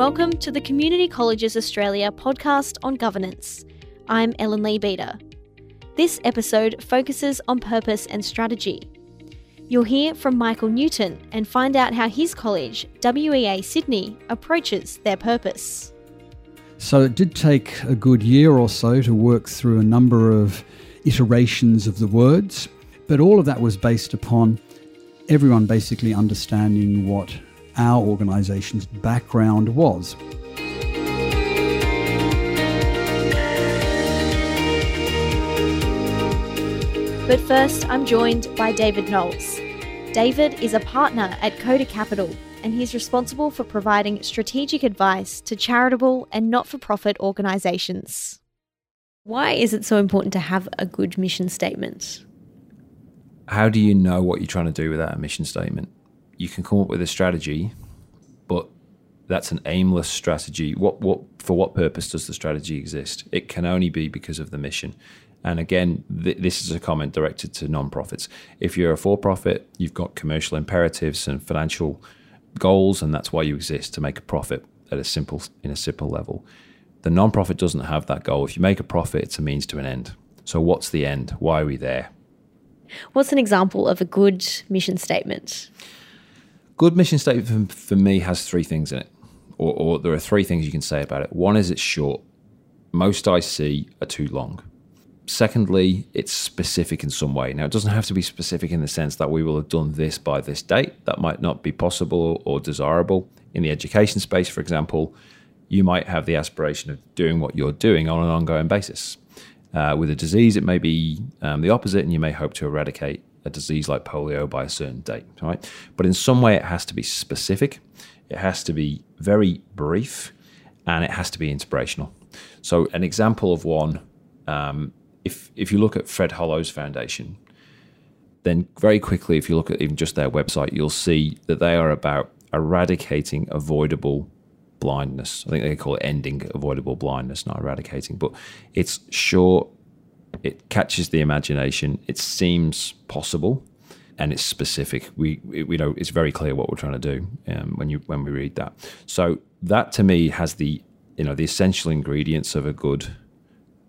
Welcome to the Community Colleges Australia podcast on governance. I'm Ellen Lee Beater. This episode focuses on purpose and strategy. You'll hear from Michael Newton and find out how his college, WEA Sydney, approaches their purpose. So it did take a good year or so to work through a number of iterations of the words, but all of that was based upon everyone basically understanding what our organisation's background was. But first, I'm joined by David Knowles. David is a partner at Koda Capital, and he's responsible for providing strategic advice to charitable and not for profit organisations. Why is it so important to have a good mission statement? How do you know what you're trying to do with that mission statement? You can come up with a strategy, but that's an aimless strategy. What what for what purpose does the strategy exist? It can only be because of the mission. And again, th- this is a comment directed to non-profits. If you're a for-profit, you've got commercial imperatives and financial goals, and that's why you exist to make a profit at a simple in a simple level. The non-profit doesn't have that goal. If you make a profit, it's a means to an end. So what's the end? Why are we there? What's an example of a good mission statement? Good mission statement for, me has three things in it, or, or there are three things you can say about it. One is it's short. Most I see are too long. Secondly, it's specific in some way. Now, it doesn't have to be specific in the sense that we will have done this by this date. That might not be possible or desirable. In the education space, for example, you might have the aspiration of doing what you're doing on an ongoing basis. Uh, with a disease, it may be um, the opposite, and you may hope to eradicate a disease like polio by a certain date, right? But in some way, it has to be specific, it has to be very brief, and it has to be inspirational. So, an example of one, um, if if you look at Fred Hollows Foundation, then very quickly, if you look at even just their website, you'll see that they are about eradicating avoidable blindness. I think they call it ending avoidable blindness, not eradicating. But it's short, it catches the imagination. It seems possible, and it's specific. We, we know it's very clear what we're trying to do um, when you when we read that. So that to me has the you know the essential ingredients of a good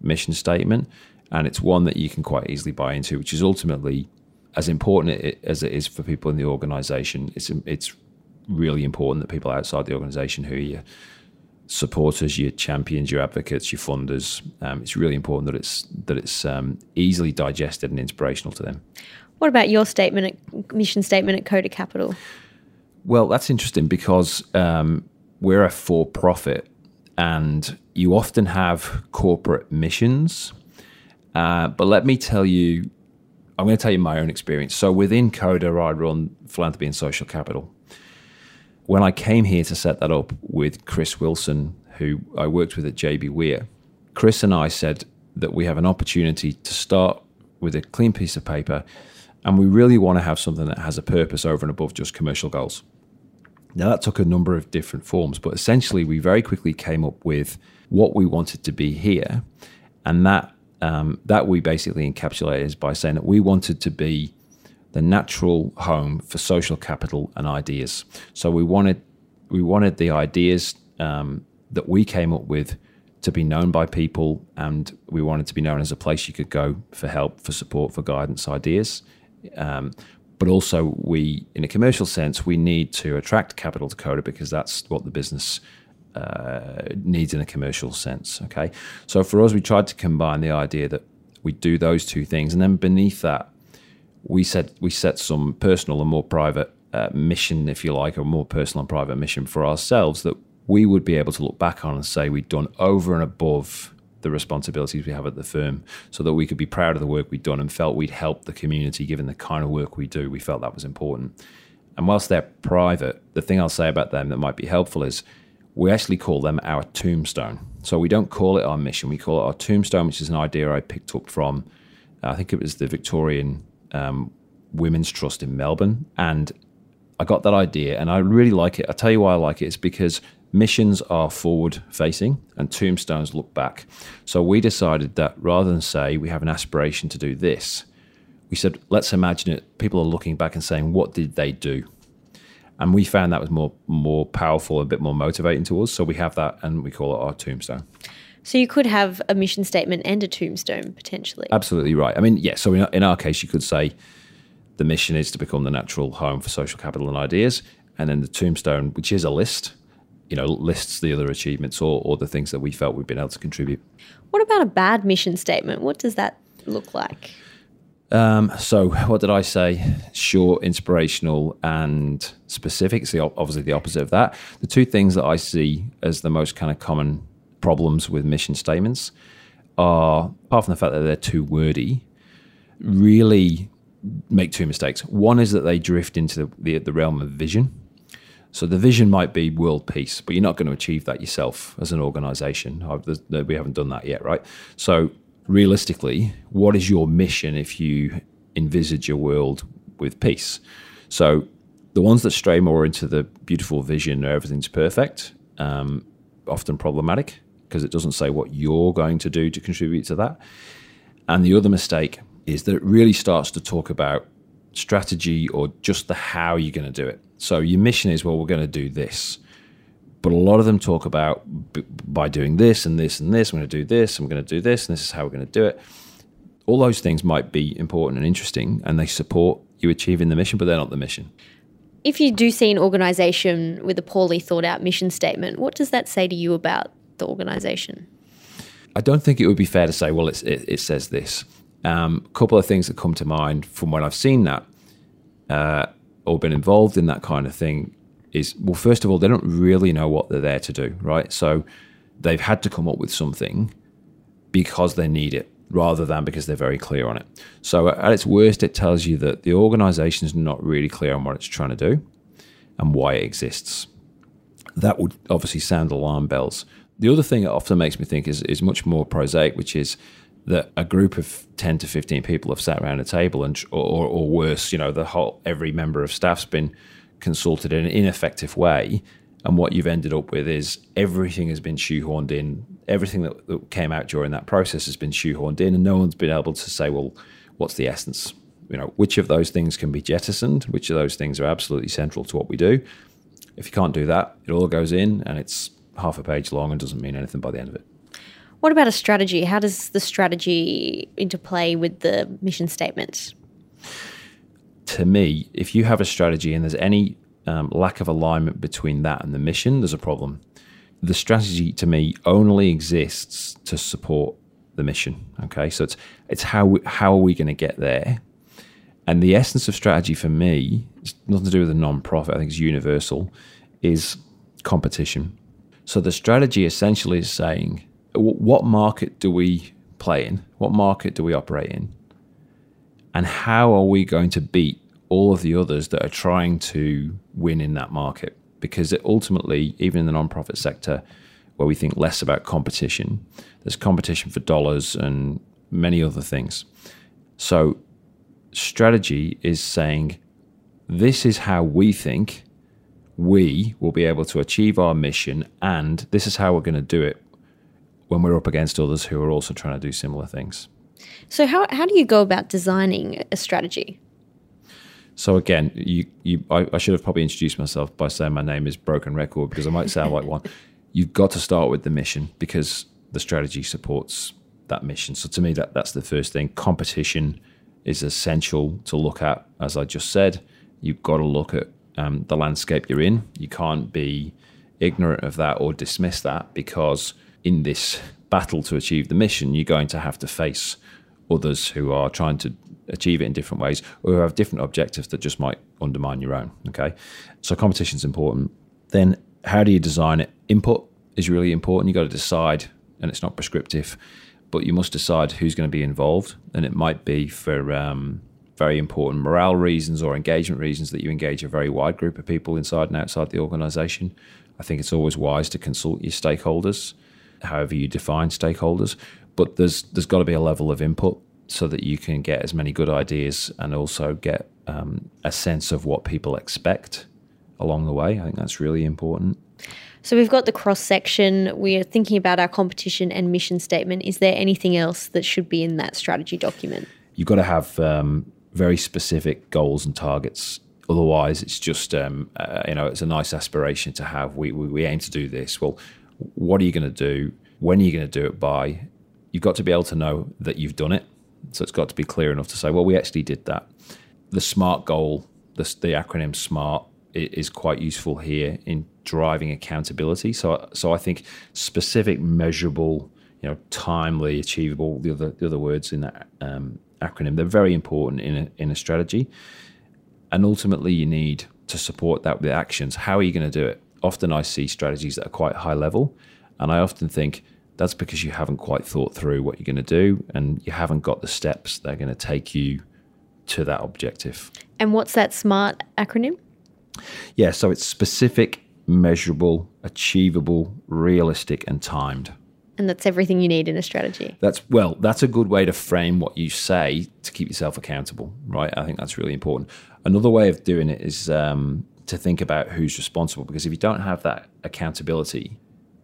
mission statement, and it's one that you can quite easily buy into, which is ultimately as important as it is for people in the organisation. It's it's really important that people outside the organisation who you supporters, your champions, your advocates, your funders. Um, it's really important that it's that it's um, easily digested and inspirational to them. What about your statement, at, mission statement at Koda Capital? Well, that's interesting because um, we're a for-profit, and you often have corporate missions. Uh, but let me tell you, I'm going to tell you my own experience. So within Koda, I run philanthropy and social capital when I came here to set that up with Chris Wilson, who I worked with at JBWere, Chris and I said that we have an opportunity to start with a clean piece of paper and we really want to have something that has a purpose over and above just commercial goals. Now, that took a number of different forms, but essentially, we very quickly came up with what we wanted to be here. And that, um, that we basically encapsulated by saying that we wanted to be the natural home for social capital and ideas. So we wanted we wanted the ideas um, that we came up with to be known by people, and we wanted to be known as a place you could go for help, for support, for guidance, ideas. Um, but also, we, in a commercial sense, we need to attract capital to Koda because that's what the business uh, needs in a commercial sense. Okay, so for us, we tried to combine the idea that we do those two things, and then beneath that, we set we set some personal and more private uh, mission, if you like, a more personal and private mission for ourselves that we would be able to look back on and say we'd done over and above the responsibilities we have at the firm so that we could be proud of the work we'd done and felt we'd helped the community given the kind of work we do. We felt that was important. And whilst they're private, the thing I'll say about them that might be helpful is we actually call them our tombstone. So we don't call it our mission, we call it our tombstone, which is an idea I picked up from, I think it was the Victorian um, Women's Trust in Melbourne. And I got that idea and I really like it. I'll tell you why I like it. It's because missions are forward facing and tombstones look back. So we decided that rather than say we have an aspiration to do this, we said, let's imagine it. People are looking back and saying, what did they do? And we found that was more more powerful, a bit more motivating to us. So we have that, and we call it our tombstone. So you could have a mission statement and a tombstone potentially. Absolutely right. I mean, yeah. So in, in our case, you could say the mission is to become the natural home for social capital and ideas, and then the tombstone, which is a list, you know, lists the other achievements or, or the things that we felt we've been able to contribute. What about a bad mission statement? What does that look like? Um, so, what did I say? Short, inspirational, and specific. So, obviously, the opposite of that. The two things that I see as the most kind of common problems with mission statements are, apart from the fact that they're too wordy, really make two mistakes. One is that they drift into the, the, the realm of vision. So the vision might be world peace, but you're not going to achieve that yourself as an organization. We haven't done that yet, right? So realistically, what is your mission if you envisage a world with peace? So the ones that stray more into the beautiful vision, everything's perfect, um, often problematic because it doesn't say what you're going to do to contribute to that. And the other mistake is that it really starts to talk about strategy or just the how you're going to do it. So your mission is, well, we're going to do this. But a lot of them talk about by doing this and this and this, I'm going to do this, I'm going to do this, and this is how we're going to do it. All those things might be important and interesting, and they support you achieving the mission, but they're not the mission. If you do see an organization with a poorly thought out mission statement, what does that say to you about the organization? I don't think it would be fair to say, well, it, it says this. Um, a couple of things that come to mind from when I've seen that uh, or been involved in that kind of thing is well, first of all, they don't really know what they're there to do, right? So they've had to come up with something because they need it rather than because they're very clear on it. So at its worst, it tells you that the organization is not really clear on what it's trying to do and why it exists. That would obviously sound alarm bells. The other thing that often makes me think is, is much more prosaic, which is that a group of 10 to 15 people have sat around a table and or, or worse you know the whole every member of staff's been consulted in an ineffective way. And what you've ended up with is everything has been shoehorned in. Everything that, that came out during that process has been shoehorned in and no one's been able to say well what's the essence? You know which of those things can be jettisoned? Which of those things are absolutely central to what we do? If you can't do that it all goes in and it's half a page long and doesn't mean anything by the end of it what about a strategy? How does the strategy interplay with the mission statement? To me, if you have a strategy and there's any um, lack of alignment between that and the mission, there's a problem. The strategy to me only exists to support the mission. Okay, so it's it's how we, how are we going to get there? And the essence of strategy for me, it's nothing to do with a non-profit. I think it's universal. Is competition. So the strategy essentially is saying what market do we play in? What market do we operate in? And how are we going to beat all of the others that are trying to win in that market? Because ultimately, even in the nonprofit sector, where we think less about competition, there's competition for dollars and many other things. So, strategy is saying, this is how we think we will be able to achieve our mission, and this is how we're going to do it when we're up against others who are also trying to do similar things. So how how do you go about designing a strategy? So again, you, you I, I, should have probably introduced myself by saying my name is Broken Record because I might sound like one. You've got to start with the mission because the strategy supports that mission. So to me, that that's the first thing. Competition is essential to look at, as I just said. You've got to look at um, the landscape you're in. You can't be ignorant of that or dismiss that because in this battle to achieve the mission, you're going to have to face others who are trying to achieve it in different ways or who have different objectives that just might undermine your own. Okay. So competition is important. Then how do you design it? Input is really important. You've got to decide, and it's not prescriptive, but you must decide who's going to be involved. And it might be for um, very important morale reasons or engagement reasons that you engage a very wide group of people inside and outside the organization. I think it's always wise to consult your stakeholders however you define stakeholders. But there's there's got to be a level of input so that you can get as many good ideas and also get um, a sense of what people expect along the way. I think that's really important. So we've got the cross section. We are thinking about our competition and mission statement. Is there anything else that should be in that strategy document? You've got to have um, very specific goals and targets Otherwise, it's just um, uh, you know it's a nice aspiration to have. We, we we aim to do this. Well, what are you going to do? When are you going to do it by? You've got to be able to know that you've done it. So it's got to be clear enough to say, well, we actually did that. The SMART goal, the, the acronym SMART, is quite useful here in driving accountability. So so I think specific, measurable, you know, timely, achievable. The other the other words in that um, acronym they're very important in a, in a strategy. And ultimately, you need to support that with actions. How are you going to do it? Often I see strategies that are quite high level, and I often think that's because you haven't quite thought through what you're going to do and you haven't got the steps that are going to take you to that objective. And what's that SMART acronym? Yeah, so it's specific, measurable, achievable, realistic, and timed. And that's everything you need in a strategy. That's well, that's a good way to frame what you say to keep yourself accountable, right? I think that's really important. Another way of doing it is um, to think about who's responsible because if you don't have that accountability,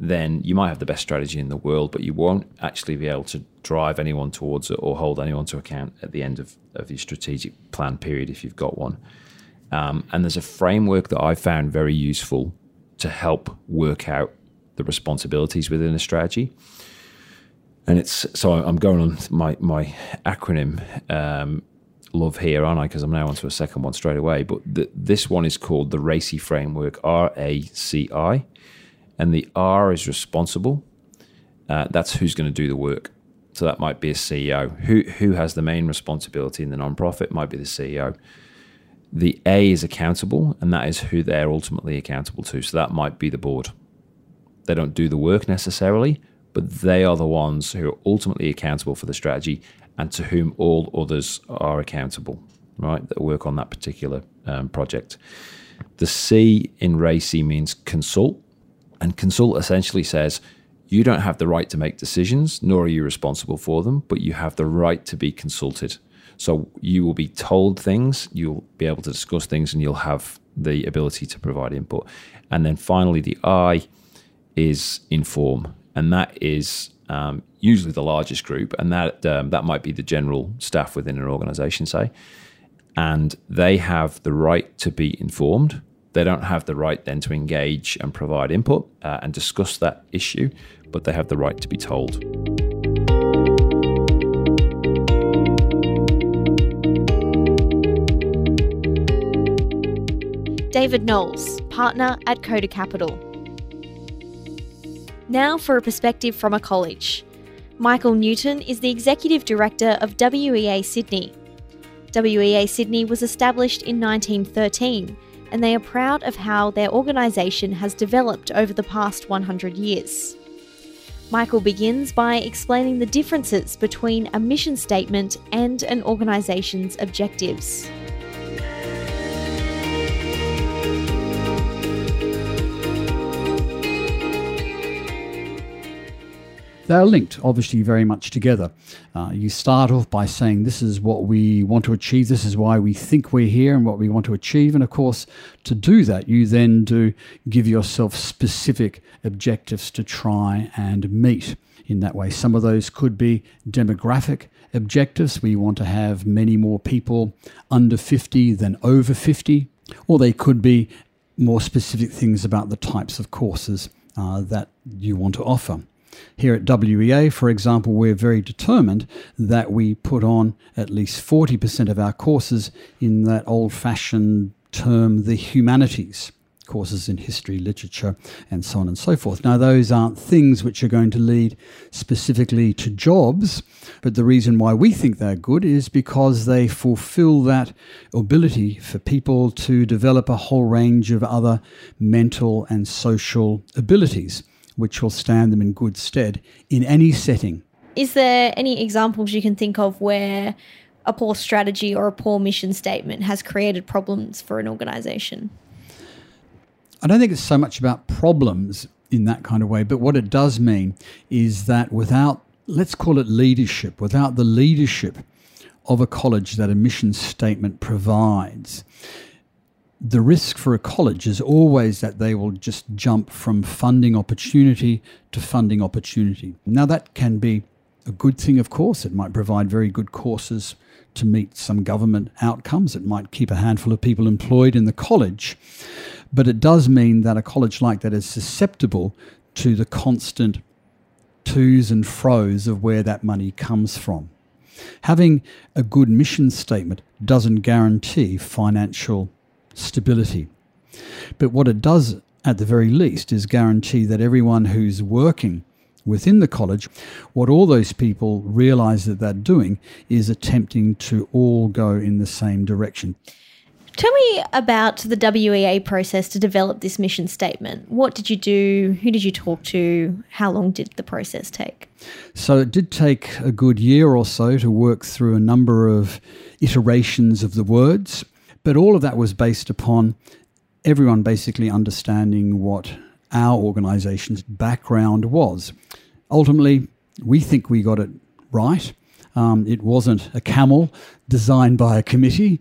then you might have the best strategy in the world, but you won't actually be able to drive anyone towards it or hold anyone to account at the end of, of your strategic plan period if you've got one. Um, and there's a framework that I found very useful to help work out the responsibilities within a strategy. And it's so I'm going on my my acronym um, love here, aren't I? Because I'm now onto a second one straight away. But the, this one is called the RACI framework, R A C I, and the R is responsible. Uh, that's who's going to do the work. So that might be a CEO. Who who has the main responsibility in the nonprofit might be the CEO. The A is accountable, and that is who they're ultimately accountable to. So that might be the board. They don't do the work necessarily, but they are the ones who are ultimately accountable for the strategy and to whom all others are accountable, right? That work on that particular um, project. The C in RACI means consult, and consult essentially says you don't have the right to make decisions, nor are you responsible for them, but you have the right to be consulted. So you will be told things, you'll be able to discuss things, and you'll have the ability to provide input. And then finally, the I is inform, and that is um, usually the largest group, and that um, that might be the general staff within an organisation, say, and they have the right to be informed. They don't have the right then to engage and provide input uh, and discuss that issue, but they have the right to be told. David Knowles, partner at Koda Capital. Now for a perspective from a college. Michael Newton is the Executive Director of WEA Sydney. WEA Sydney was established in 1913 and they are proud of how their organisation has developed over the past 100 years. Michael begins by explaining the differences between a mission statement and an organisation's objectives. They're linked, obviously, very much together. Uh, you start off by saying, This is what we want to achieve, this is why we think we're here, and what we want to achieve. And of course, to do that, you then do give yourself specific objectives to try and meet in that way. Some of those could be demographic objectives. We want to have many more people under 50 than over 50, or they could be more specific things about the types of courses uh, that you want to offer. Here at WEA, for example, we're very determined that we put on at least 40% of our courses in that old fashioned term, the humanities courses in history, literature, and so on and so forth. Now, those aren't things which are going to lead specifically to jobs, but the reason why we think they're good is because they fulfill that ability for people to develop a whole range of other mental and social abilities which will stand them in good stead in any setting. Is there any examples you can think of where a poor strategy or a poor mission statement has created problems for an organization? I don't think it's so much about problems in that kind of way, but what it does mean is that without, let's call it leadership, without the leadership of a college that a mission statement provides, the risk for a college is always that they will just jump from funding opportunity to funding opportunity. Now, that can be a good thing, of course. It might provide very good courses to meet some government outcomes. It might keep a handful of people employed in the college. But it does mean that a college like that is susceptible to the constant twos and fros of where that money comes from. Having a good mission statement doesn't guarantee financial stability. But what it does, at the very least, is guarantee that everyone who's working within the college, what all those people realize that they're doing is attempting to all go in the same direction. Tell me about the WEA process to develop this mission statement. What did you do? Who did you talk to? How long did the process take? So it did take a good year or so to work through a number of iterations of the words, but all of that was based upon everyone basically understanding what our organisation's background was. Ultimately, we think we got it right. Um, it wasn't a camel designed by a committee.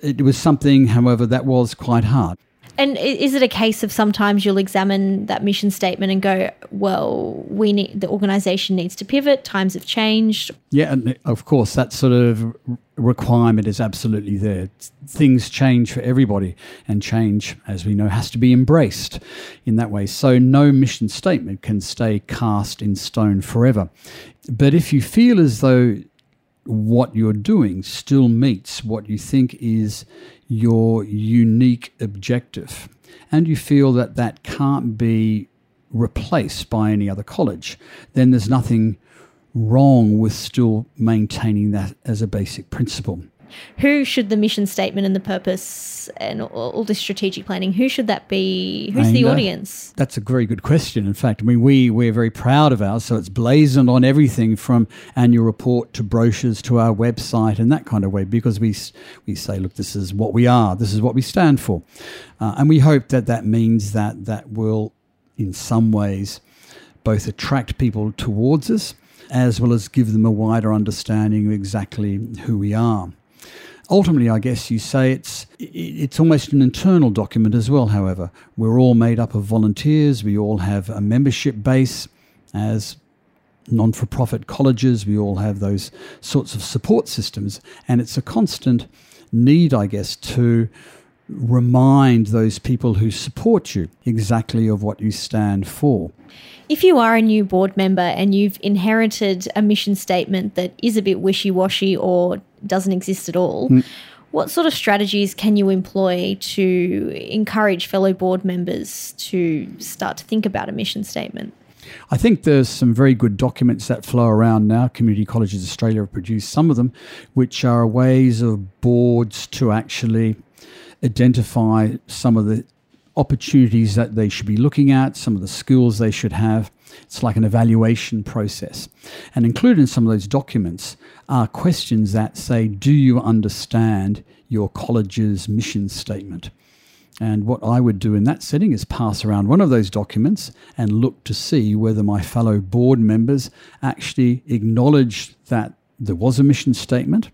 It was something, however, that was quite hard. And is it a case of sometimes you'll examine that mission statement and go, well, we need the organisation needs to pivot. Times have changed. Yeah, and uh, of course that sort of requirement is absolutely there. Things change for everybody, and change, as we know, has to be embraced in that way. So no mission statement can stay cast in stone forever. But if you feel as though what you're doing still meets what you think is your unique objective, and you feel that that can't be replaced by any other college, then there's nothing wrong with still maintaining that as a basic principle who should the mission statement and the purpose and all, this strategic planning who should that be? Who's the audience? That's a very good question. In fact i mean we we're very proud of ours so it's blazoned on everything from annual report to brochures to our website and that kind of way because we we say look this is what we are. This is what we stand for. Uh, and we hope that that means that that will in some ways both attract people towards us as well as give them a wider understanding of exactly who we are ultimately, I guess you say it's it's almost an internal document as well. However, we're all made up of volunteers. We all have a membership base as non-for-profit colleges. We all have those sorts of support systems, and it's a constant need, I guess, to remind those people who support you exactly of what you stand for. If you are a new board member and you've inherited a mission statement that is a bit wishy washy or doesn't exist at all, mm. what sort of strategies can you employ to encourage fellow board members to start to think about a mission statement? I think there's some very good documents that flow around now. Community Colleges Australia have produced some of them, which are ways of boards to actually identify some of the opportunities that they should be looking at, some of the skills they should have. It's like an evaluation process. And included in some of those documents are questions that say, Do you understand your college's mission statement? And what I would do in that setting is pass around one of those documents and look to see whether my fellow board members actually acknowledge that there was a mission statement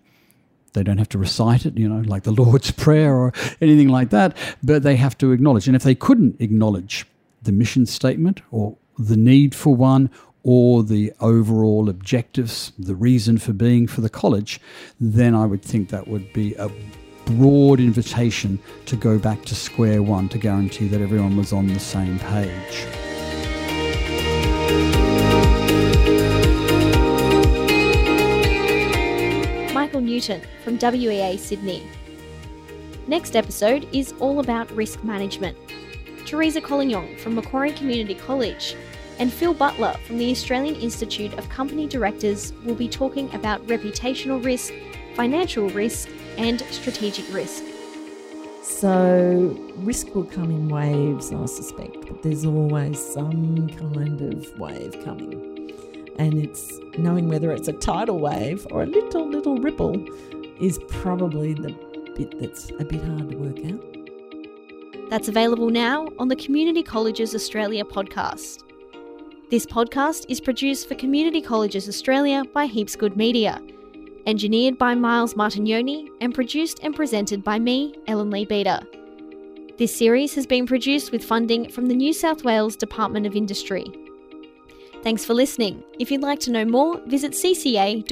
they don't have to recite it, you know, like the Lord's Prayer or anything like that, but they have to acknowledge. And if they couldn't acknowledge the mission statement or the need for one or the overall objectives, the reason for being for the college, then I would think that would be a broad invitation to go back to square one to guarantee that everyone was on the same page. Michael Newton from WEA Sydney. Next episode is all about risk management. Teresa Collignon from Macquarie Community College and Phil Butler from the Australian Institute of Company Directors will be talking about reputational risk, financial risk, and strategic risk. So, risk will come in waves, I suspect, but there's always some kind of wave coming and it's knowing whether it's a tidal wave or a little, little ripple is probably the bit that's a bit hard to work out. That's available now on the Community Colleges Australia podcast. This podcast is produced for Community Colleges Australia by Heaps Good Media, engineered by Miles Martignoni, and produced and presented by me, Ellen Lee Beater. This series has been produced with funding from the New South Wales Department of Industry. Thanks for listening. If you'd like to know more, visit cca.edu.au.